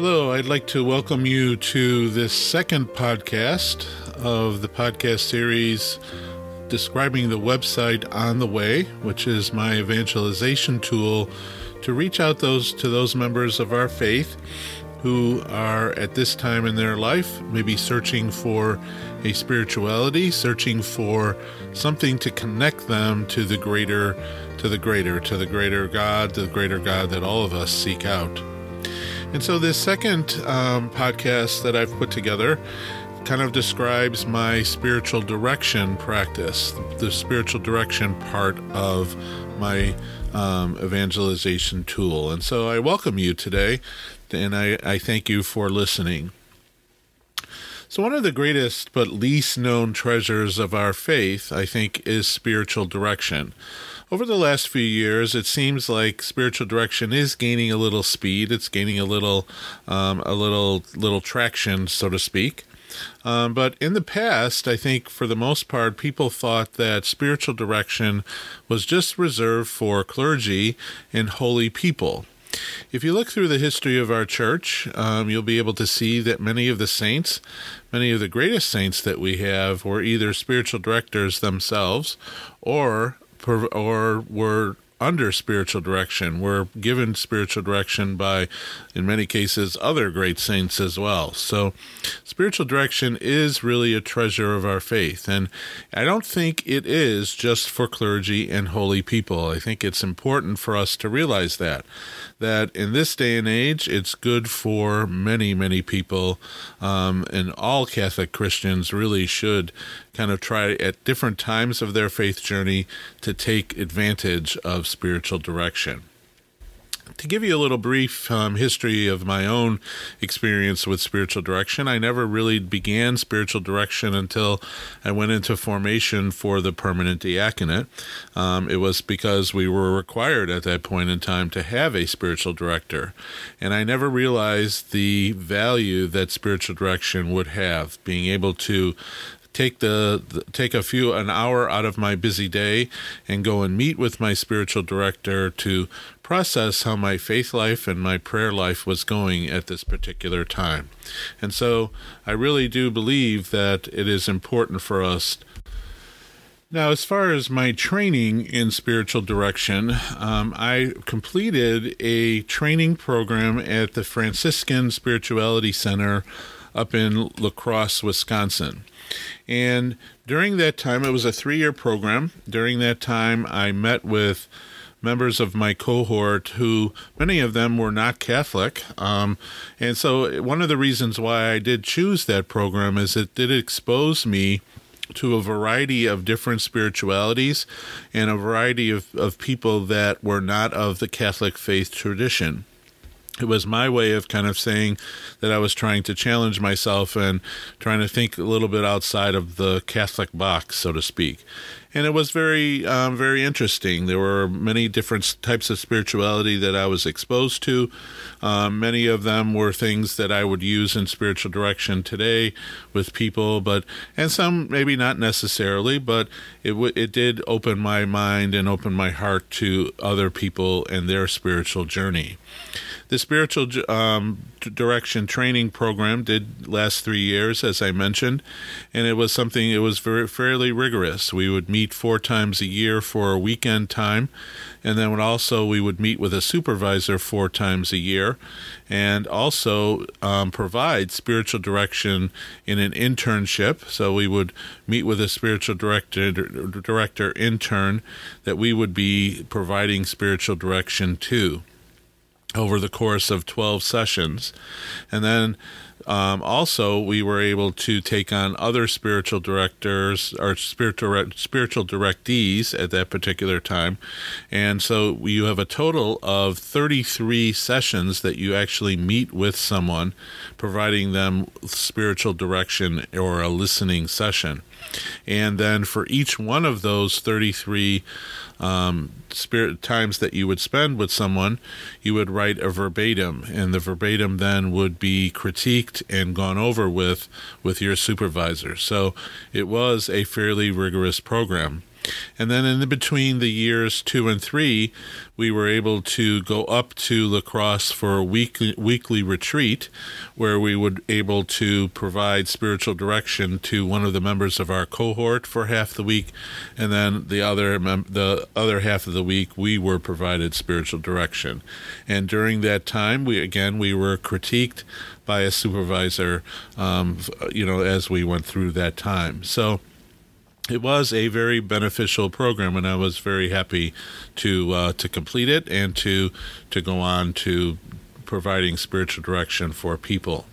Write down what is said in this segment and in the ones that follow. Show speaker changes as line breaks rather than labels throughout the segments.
Hello, I'd like to welcome you to this second podcast of the podcast series describing the website On the Way, which is my evangelization tool to reach out those to those members of our faith who are at this time in their life maybe searching for a spirituality, searching for something to connect them to the greater to the greater to the greater God, the greater God that all of us seek out. And so, this second um, podcast that I've put together kind of describes my spiritual direction practice, the spiritual direction part of my um, evangelization tool. And so, I welcome you today, and I, I thank you for listening. So, one of the greatest but least known treasures of our faith, I think, is spiritual direction. Over the last few years, it seems like spiritual direction is gaining a little speed. It's gaining a little, um, a little, little traction, so to speak. Um, but in the past, I think for the most part, people thought that spiritual direction was just reserved for clergy and holy people. If you look through the history of our church, um, you'll be able to see that many of the saints, many of the greatest saints that we have, were either spiritual directors themselves or or were under spiritual direction. We're given spiritual direction by, in many cases, other great saints as well. So, spiritual direction is really a treasure of our faith. And I don't think it is just for clergy and holy people. I think it's important for us to realize that that in this day and age, it's good for many, many people, um, and all Catholic Christians really should kind of try at different times of their faith journey to take advantage of spiritual direction to give you a little brief um, history of my own experience with spiritual direction, I never really began spiritual direction until I went into formation for the permanent diaconate. Um, it was because we were required at that point in time to have a spiritual director. And I never realized the value that spiritual direction would have, being able to take the, the, take a few an hour out of my busy day and go and meet with my spiritual director to process how my faith life and my prayer life was going at this particular time. And so I really do believe that it is important for us now, as far as my training in spiritual direction, um, I completed a training program at the Franciscan Spirituality Center up in La Crosse, Wisconsin. And during that time, it was a three year program. During that time, I met with members of my cohort who many of them were not Catholic. Um, and so, one of the reasons why I did choose that program is it did expose me to a variety of different spiritualities and a variety of, of people that were not of the Catholic faith tradition it was my way of kind of saying that I was trying to challenge myself and trying to think a little bit outside of the Catholic box, so to speak. And it was very, um, very interesting. There were many different types of spirituality that I was exposed to. Um, many of them were things that I would use in spiritual direction today with people, but and some maybe not necessarily, but it w- it did open my mind and open my heart to other people and their spiritual journey. The spiritual um, direction training program did last three years, as I mentioned, and it was something. It was very fairly rigorous. We would meet four times a year for a weekend time, and then also we would meet with a supervisor four times a year, and also um, provide spiritual direction in an internship. So we would meet with a spiritual director director intern that we would be providing spiritual direction to over the course of 12 sessions. And then um, also, we were able to take on other spiritual directors or spiritual spiritual directees at that particular time, and so you have a total of 33 sessions that you actually meet with someone, providing them spiritual direction or a listening session, and then for each one of those 33 um, spirit times that you would spend with someone, you would write a verbatim, and the verbatim then would be critiqued and gone over with with your supervisor. So it was a fairly rigorous program. And then in between the years two and three, we were able to go up to La Crosse for a weekly weekly retreat, where we would able to provide spiritual direction to one of the members of our cohort for half the week, and then the other mem- the other half of the week we were provided spiritual direction. And during that time, we again we were critiqued by a supervisor, um, you know, as we went through that time. So it was a very beneficial program, and I was very happy to uh, to complete it and to to go on to providing spiritual direction for people.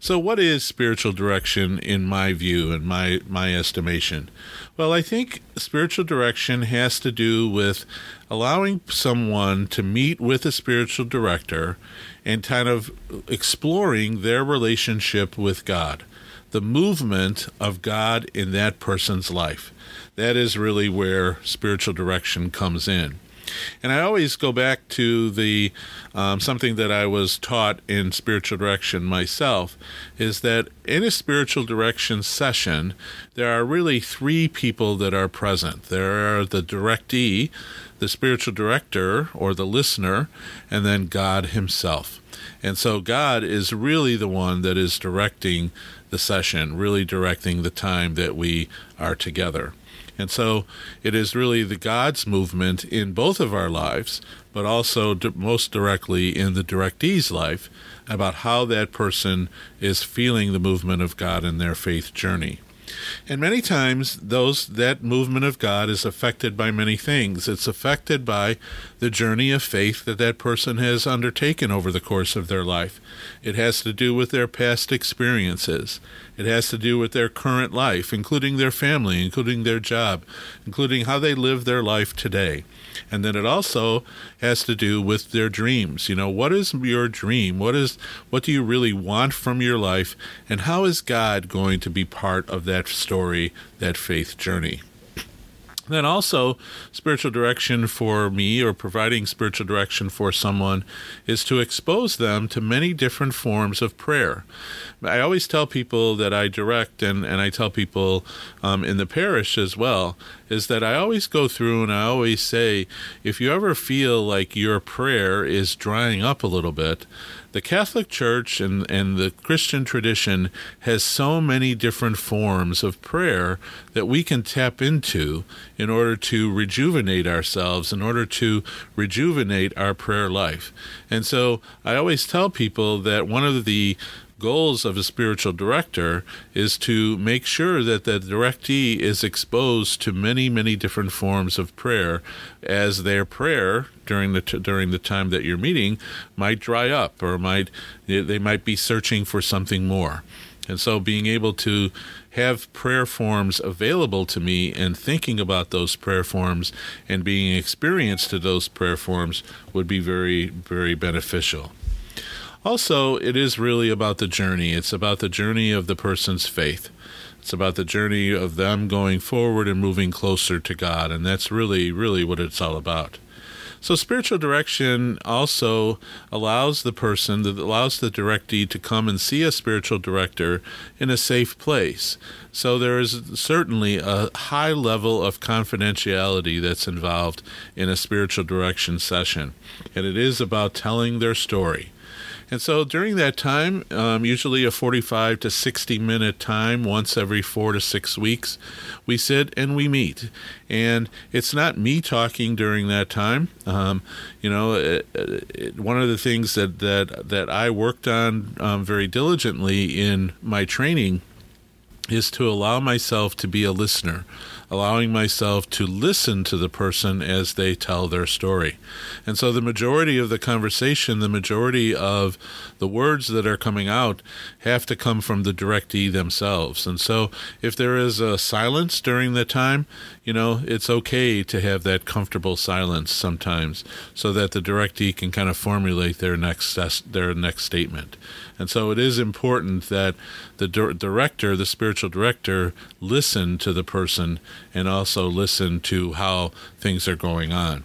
So, what is spiritual direction in my view and my my estimation? Well, I think spiritual direction has to do with allowing someone to meet with a spiritual director and kind of exploring their relationship with God the movement of God in that person's life. That is really where spiritual direction comes in. And I always go back to the um, something that I was taught in spiritual direction myself is that in a spiritual direction session, there are really three people that are present. There are the directee, the spiritual director or the listener, and then God Himself. And so God is really the one that is directing the session, really directing the time that we are together. And so it is really the God's movement in both of our lives, but also most directly in the directee's life about how that person is feeling the movement of God in their faith journey. And many times those that movement of God is affected by many things. It's affected by the journey of faith that that person has undertaken over the course of their life. It has to do with their past experiences. It has to do with their current life, including their family, including their job, including how they live their life today. And then it also has to do with their dreams. You know, what is your dream? What is what do you really want from your life? And how is God going to be part of that story, that faith journey? Then also, spiritual direction for me or providing spiritual direction for someone is to expose them to many different forms of prayer. I always tell people that I direct, and, and I tell people um, in the parish as well, is that I always go through and I always say, if you ever feel like your prayer is drying up a little bit, the Catholic Church and, and the Christian tradition has so many different forms of prayer that we can tap into in order to rejuvenate ourselves, in order to rejuvenate our prayer life. And so I always tell people that one of the goals of a spiritual director is to make sure that the directee is exposed to many, many different forms of prayer, as their prayer during the t- during the time that you're meeting might dry up, or might they might be searching for something more. And so, being able to have prayer forms available to me and thinking about those prayer forms and being experienced to those prayer forms would be very, very beneficial. Also, it is really about the journey. It's about the journey of the person's faith. It's about the journey of them going forward and moving closer to God. And that's really, really what it's all about. So, spiritual direction also allows the person, that allows the directee to come and see a spiritual director in a safe place. So, there is certainly a high level of confidentiality that's involved in a spiritual direction session. And it is about telling their story. And so during that time, um, usually a 45 to 60 minute time, once every four to six weeks, we sit and we meet. And it's not me talking during that time. Um, you know, it, it, one of the things that, that, that I worked on um, very diligently in my training is to allow myself to be a listener allowing myself to listen to the person as they tell their story. And so the majority of the conversation, the majority of the words that are coming out have to come from the directee themselves. And so if there is a silence during the time, you know, it's okay to have that comfortable silence sometimes so that the directee can kind of formulate their next their next statement. And so it is important that the director, the spiritual director, listen to the person and also listen to how things are going on.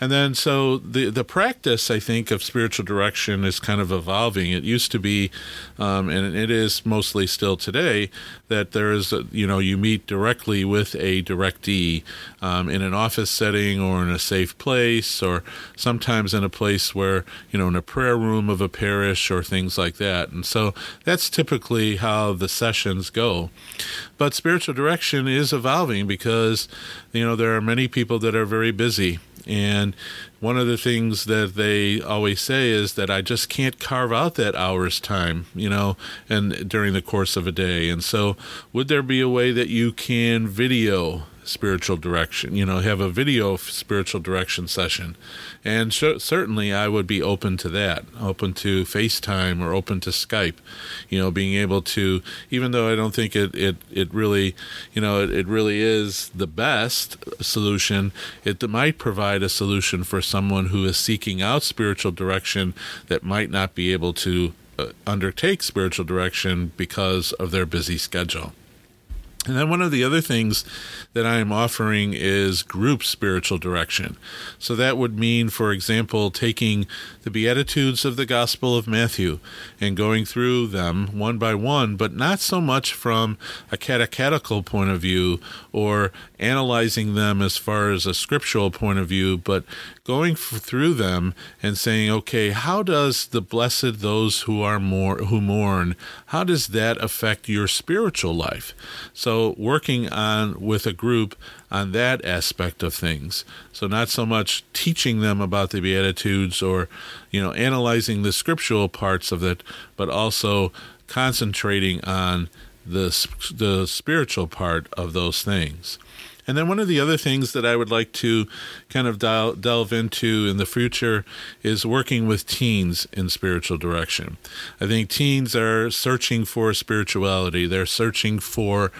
And then, so the the practice, I think, of spiritual direction is kind of evolving. It used to be, um, and it is mostly still today, that there is, a, you know, you meet directly with a directee um, in an office setting or in a safe place, or sometimes in a place where, you know, in a prayer room of a parish or things like that. And so that's typically how the sessions go. But spiritual direction is evolving because, you know, there are many people that are very busy and one of the things that they always say is that I just can't carve out that hour's time, you know, and during the course of a day. And so, would there be a way that you can video spiritual direction, you know, have a video spiritual direction session. And sh- certainly I would be open to that, open to FaceTime or open to Skype, you know, being able to, even though I don't think it, it, it really, you know, it, it really is the best solution, it might provide a solution for someone who is seeking out spiritual direction that might not be able to uh, undertake spiritual direction because of their busy schedule. And then one of the other things that I am offering is group spiritual direction. So that would mean, for example, taking the Beatitudes of the Gospel of Matthew and going through them one by one, but not so much from a catechetical point of view or analyzing them as far as a scriptural point of view, but going through them and saying, okay, how does the blessed those who are more who mourn, how does that affect your spiritual life? So working on with a group on that aspect of things. So not so much teaching them about the beatitudes or you know analyzing the scriptural parts of it, but also concentrating on the the spiritual part of those things. And then one of the other things that I would like to kind of dial, delve into in the future is working with teens in spiritual direction. I think teens are searching for spirituality. They're searching for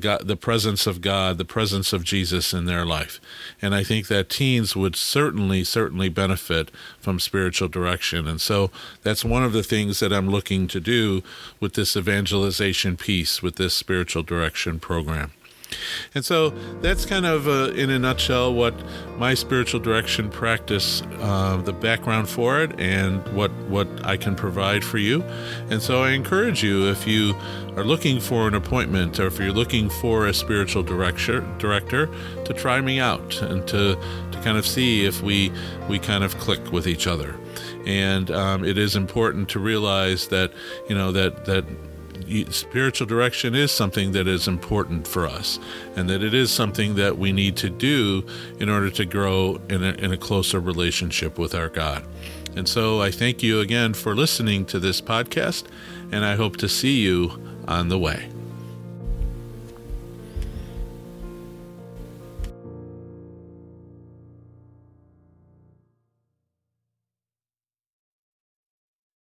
God, the presence of God, the presence of Jesus in their life. And I think that teens would certainly, certainly benefit from spiritual direction. And so that's one of the things that I'm looking to do with this evangelization piece, with this spiritual direction program. And so that's kind of, uh, in a nutshell, what my spiritual direction practice, uh, the background for it, and what what I can provide for you. And so I encourage you, if you are looking for an appointment, or if you're looking for a spiritual director, director, to try me out and to to kind of see if we we kind of click with each other. And um, it is important to realize that you know that that spiritual direction is something that is important for us, and that it is something that we need to do in order to grow in a, in a closer relationship with our God. And so I thank you again for listening to this podcast, and I hope to see you on the way.